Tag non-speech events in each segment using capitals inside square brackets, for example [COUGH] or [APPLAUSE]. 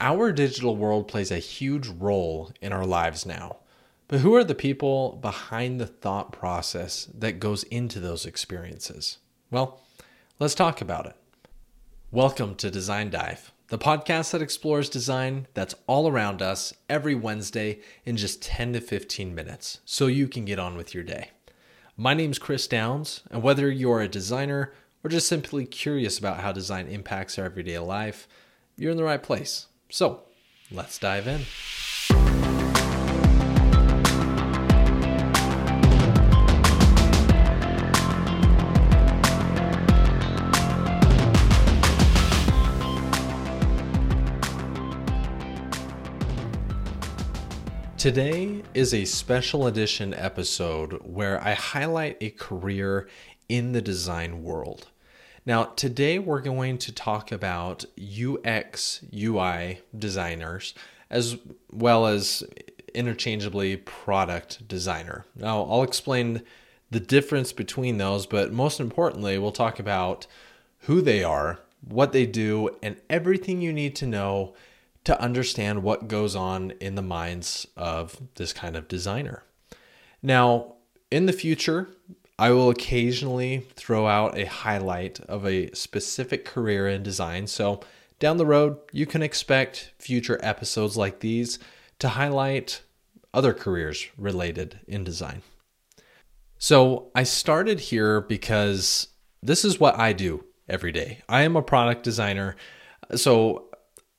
Our digital world plays a huge role in our lives now. But who are the people behind the thought process that goes into those experiences? Well, let's talk about it. Welcome to Design Dive, the podcast that explores design that's all around us every Wednesday in just 10 to 15 minutes so you can get on with your day. My name's Chris Downs, and whether you're a designer or just simply curious about how design impacts our everyday life, you're in the right place. So let's dive in. Today is a special edition episode where I highlight a career in the design world. Now, today we're going to talk about UX, UI designers, as well as interchangeably product designer. Now, I'll explain the difference between those, but most importantly, we'll talk about who they are, what they do, and everything you need to know to understand what goes on in the minds of this kind of designer. Now, in the future, I will occasionally throw out a highlight of a specific career in design. So, down the road, you can expect future episodes like these to highlight other careers related in design. So, I started here because this is what I do every day. I am a product designer. So,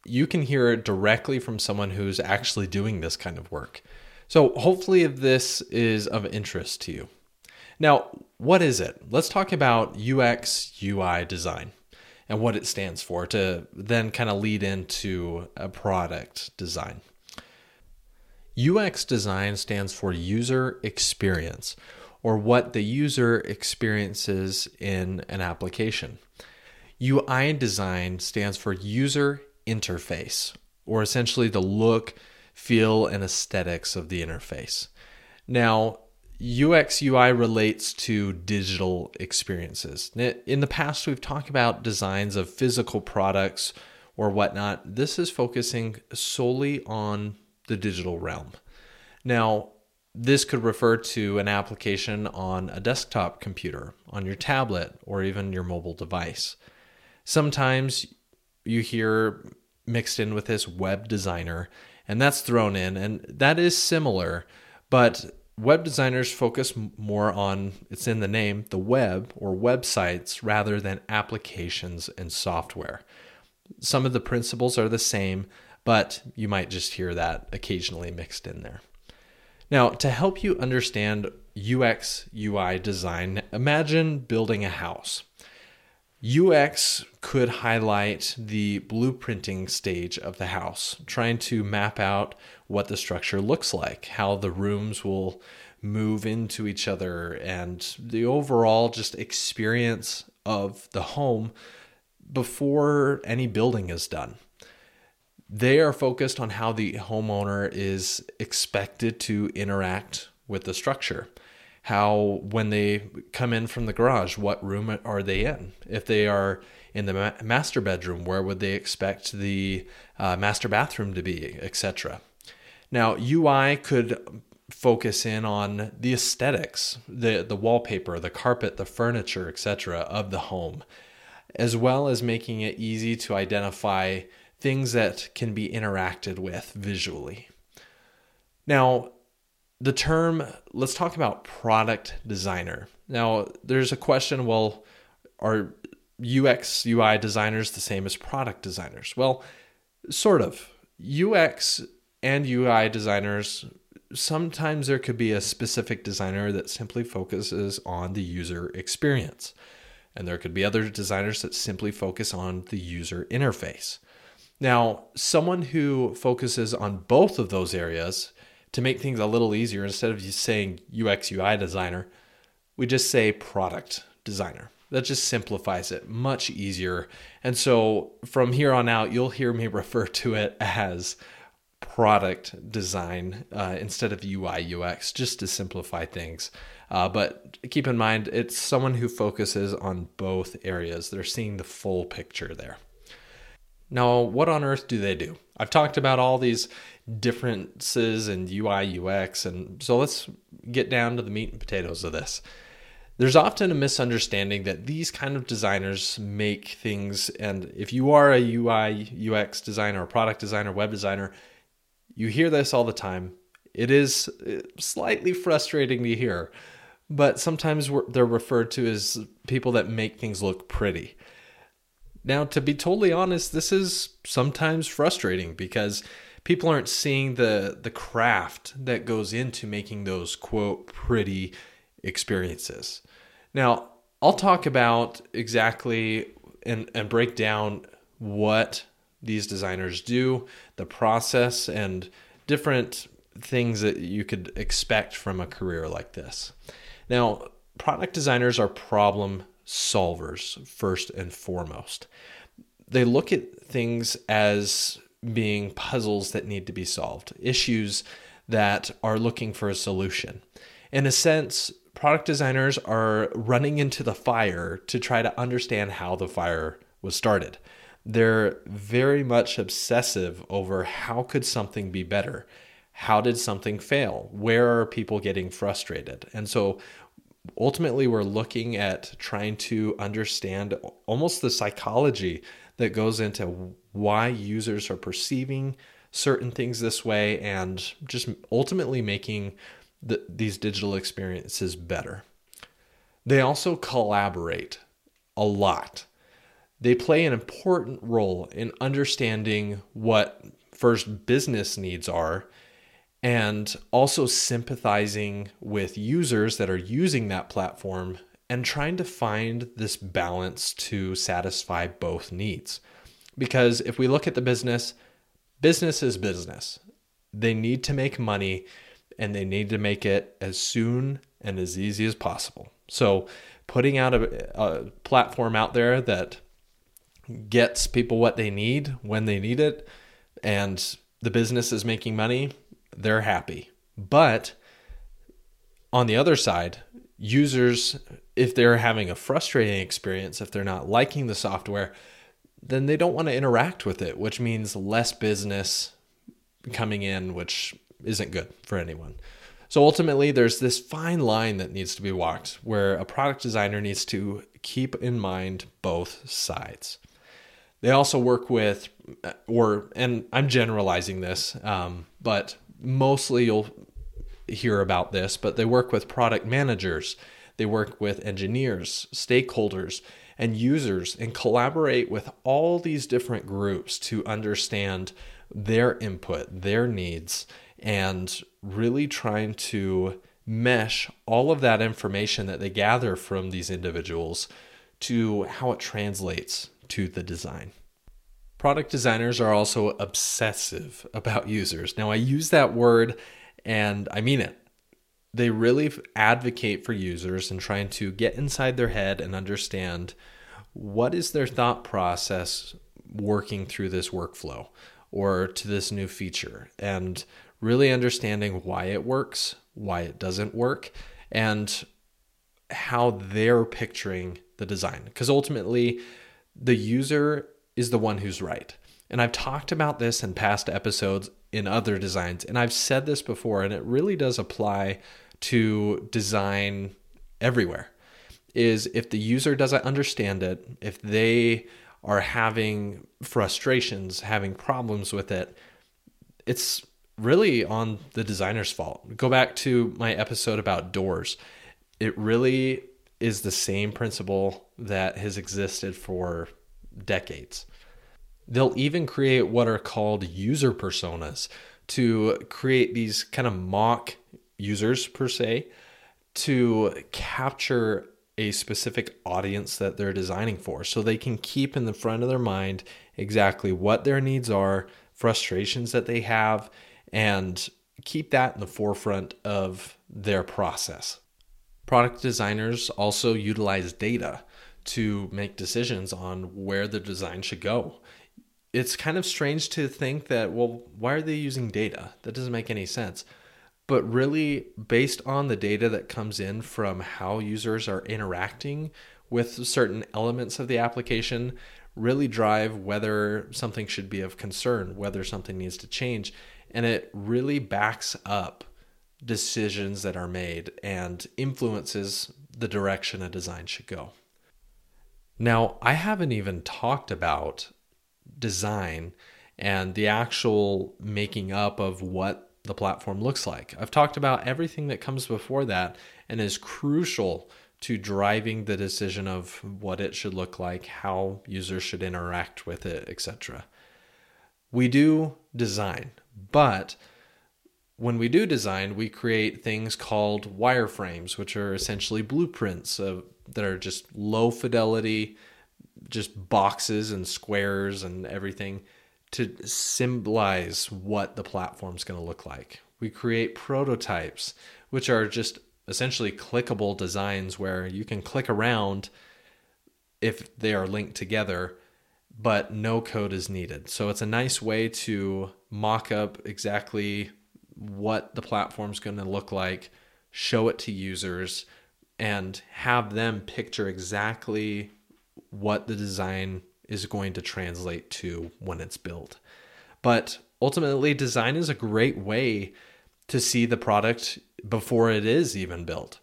you can hear it directly from someone who's actually doing this kind of work. So, hopefully, this is of interest to you. Now, what is it? Let's talk about UX UI design and what it stands for to then kind of lead into a product design. UX design stands for user experience or what the user experiences in an application. UI design stands for user interface or essentially the look, feel, and aesthetics of the interface. Now, UX UI relates to digital experiences. In the past, we've talked about designs of physical products or whatnot. This is focusing solely on the digital realm. Now, this could refer to an application on a desktop computer, on your tablet, or even your mobile device. Sometimes you hear mixed in with this web designer, and that's thrown in, and that is similar, but web designers focus more on it's in the name the web or websites rather than applications and software. Some of the principles are the same but you might just hear that occasionally mixed in there. Now to help you understand ux ui design imagine building a house. UX could highlight the blueprinting stage of the house, trying to map out what the structure looks like, how the rooms will move into each other, and the overall just experience of the home before any building is done. They are focused on how the homeowner is expected to interact with the structure how when they come in from the garage what room are they in if they are in the ma- master bedroom where would they expect the uh, master bathroom to be etc now ui could focus in on the aesthetics the the wallpaper the carpet the furniture etc of the home as well as making it easy to identify things that can be interacted with visually now the term, let's talk about product designer. Now, there's a question well, are UX, UI designers the same as product designers? Well, sort of. UX and UI designers, sometimes there could be a specific designer that simply focuses on the user experience. And there could be other designers that simply focus on the user interface. Now, someone who focuses on both of those areas to make things a little easier, instead of just saying UX UI designer, we just say product designer. That just simplifies it much easier. And so from here on out, you'll hear me [LAUGHS] refer to it as product design uh, instead of UI UX, just to simplify things. Uh, but keep in mind, it's someone who focuses on both areas. They're seeing the full picture there. Now, what on earth do they do? I've talked about all these differences in UI, UX, and so let's get down to the meat and potatoes of this. There's often a misunderstanding that these kind of designers make things, and if you are a UI, UX designer, or product designer, web designer, you hear this all the time. It is uh, slightly frustrating to hear, but sometimes they're referred to as people that make things look pretty. Now, to be totally honest, this is sometimes frustrating because people aren't seeing the the craft that goes into making those quote pretty experiences. Now, I'll talk about exactly and, and break down what these designers do, the process, and different things that you could expect from a career like this. Now, product designers are problem solvers first and foremost. They look at things as being puzzles that need to be solved, issues that are looking for a solution. In a sense, product designers are running into the fire to try to understand how the fire was started. They're very much obsessive over how could something be better? How did something fail? Where are people getting frustrated? And so ultimately we're looking at trying to understand almost the psychology that goes into why users are perceiving certain things this way and just ultimately making the, these digital experiences better. They also collaborate a lot. They play an important role in understanding what first business needs are and also sympathizing with users that are using that platform and trying to find this balance to satisfy both needs. Because if we look at the business, business is business. They need to make money and they need to make it as soon and as easy as possible. So, putting out a, a platform out there that gets people what they need when they need it and the business is making money, they're happy. But on the other side, users, if they're having a frustrating experience, if they're not liking the software, then they don't want to interact with it, which means less business coming in, which isn't good for anyone. So ultimately, there's this fine line that needs to be walked where a product designer needs to keep in mind both sides. They also work with, or, and I'm generalizing this, um, but mostly you'll hear about this, but they work with product managers, they work with engineers, stakeholders, and users, and collaborate with all these different groups to understand their input, their needs, and really trying to mesh all of that information that they gather from these individuals to how it translates to the design. Product designers are also obsessive about users. Now, I use that word and I mean it. They really advocate for users and trying to get inside their head and understand what is their thought process working through this workflow or to this new feature and really understanding why it works, why it doesn't work, and how they're picturing the design. Because ultimately, the user is the one who's right. And I've talked about this in past episodes in other designs, and I've said this before, and it really does apply to design everywhere. Is if the user doesn't understand it, if they are having frustrations, having problems with it, it's really on the designer's fault. Go back to my episode about doors. It really is the same principle that has existed for decades. They'll even create what are called user personas to create these kind of mock users, per se, to capture a specific audience that they're designing for. So they can keep in the front of their mind exactly what their needs are, frustrations that they have, and keep that in the forefront of their process. Product designers also utilize data to make decisions on where the design should go. It's kind of strange to think that, well, why are they using data? That doesn't make any sense. But really, based on the data that comes in from how users are interacting with certain elements of the application, really drive whether something should be of concern, whether something needs to change. And it really backs up decisions that are made and influences the direction a design should go. Now, I haven't even talked about design and the actual making up of what the platform looks like. I've talked about everything that comes before that and is crucial to driving the decision of what it should look like, how users should interact with it, etc. We do design, but when we do design, we create things called wireframes, which are essentially blueprints of, that are just low fidelity, just boxes and squares and everything to symbolize what the platform's going to look like. We create prototypes, which are just essentially clickable designs where you can click around if they are linked together, but no code is needed. So it's a nice way to mock up exactly what the platform's going to look like, show it to users, and have them picture exactly what the design is going to translate to when it's built. But ultimately, design is a great way to see the product before it is even built.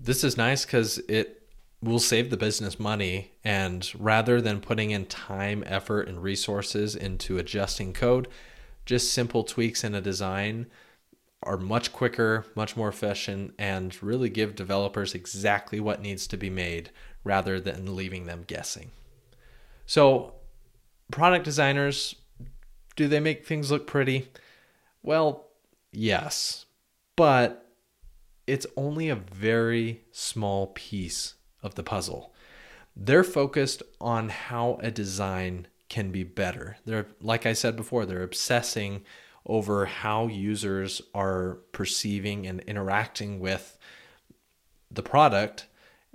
This is nice because it will save the business money. And rather than putting in time, effort, and resources into adjusting code, just simple tweaks in a design are much quicker, much more efficient, and really give developers exactly what needs to be made rather than leaving them guessing. So, product designers, do they make things look pretty? Well, yes, but it's only a very small piece of the puzzle. They're focused on how a design can be better. They're like I said before, they're obsessing over how users are perceiving and interacting with the product.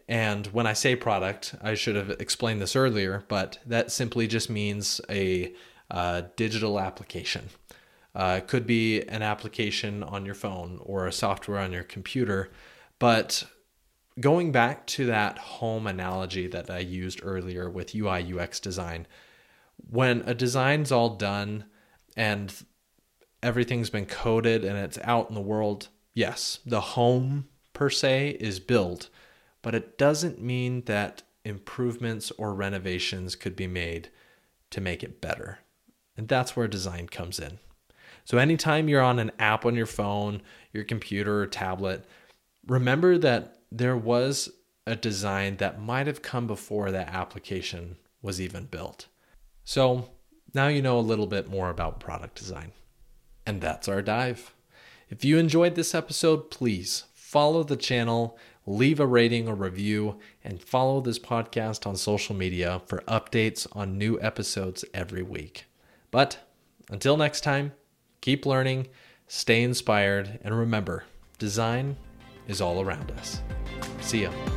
And when I say product, I should have explained this earlier, but that simply just means a uh, digital application. Uh, could be an application on your phone or a software on your computer. But going back to that home analogy that I used earlier with UI UX design, when a design's all done and everything's been coded and it's out in the world, yes, the home per se is built, but it doesn't mean that improvements or renovations could be made to make it better. And that's where design comes in. So anytime you're on an app on your phone, your computer or tablet, remember that there was a design that might have come before that application was even built. So now you know a little bit more about product design. And that's our dive. If you enjoyed this episode, please follow the channel, leave a rating or review, and follow this podcast on social media for updates on new episodes every week. But until next time, Keep learning, stay inspired, and remember design is all around us. See ya.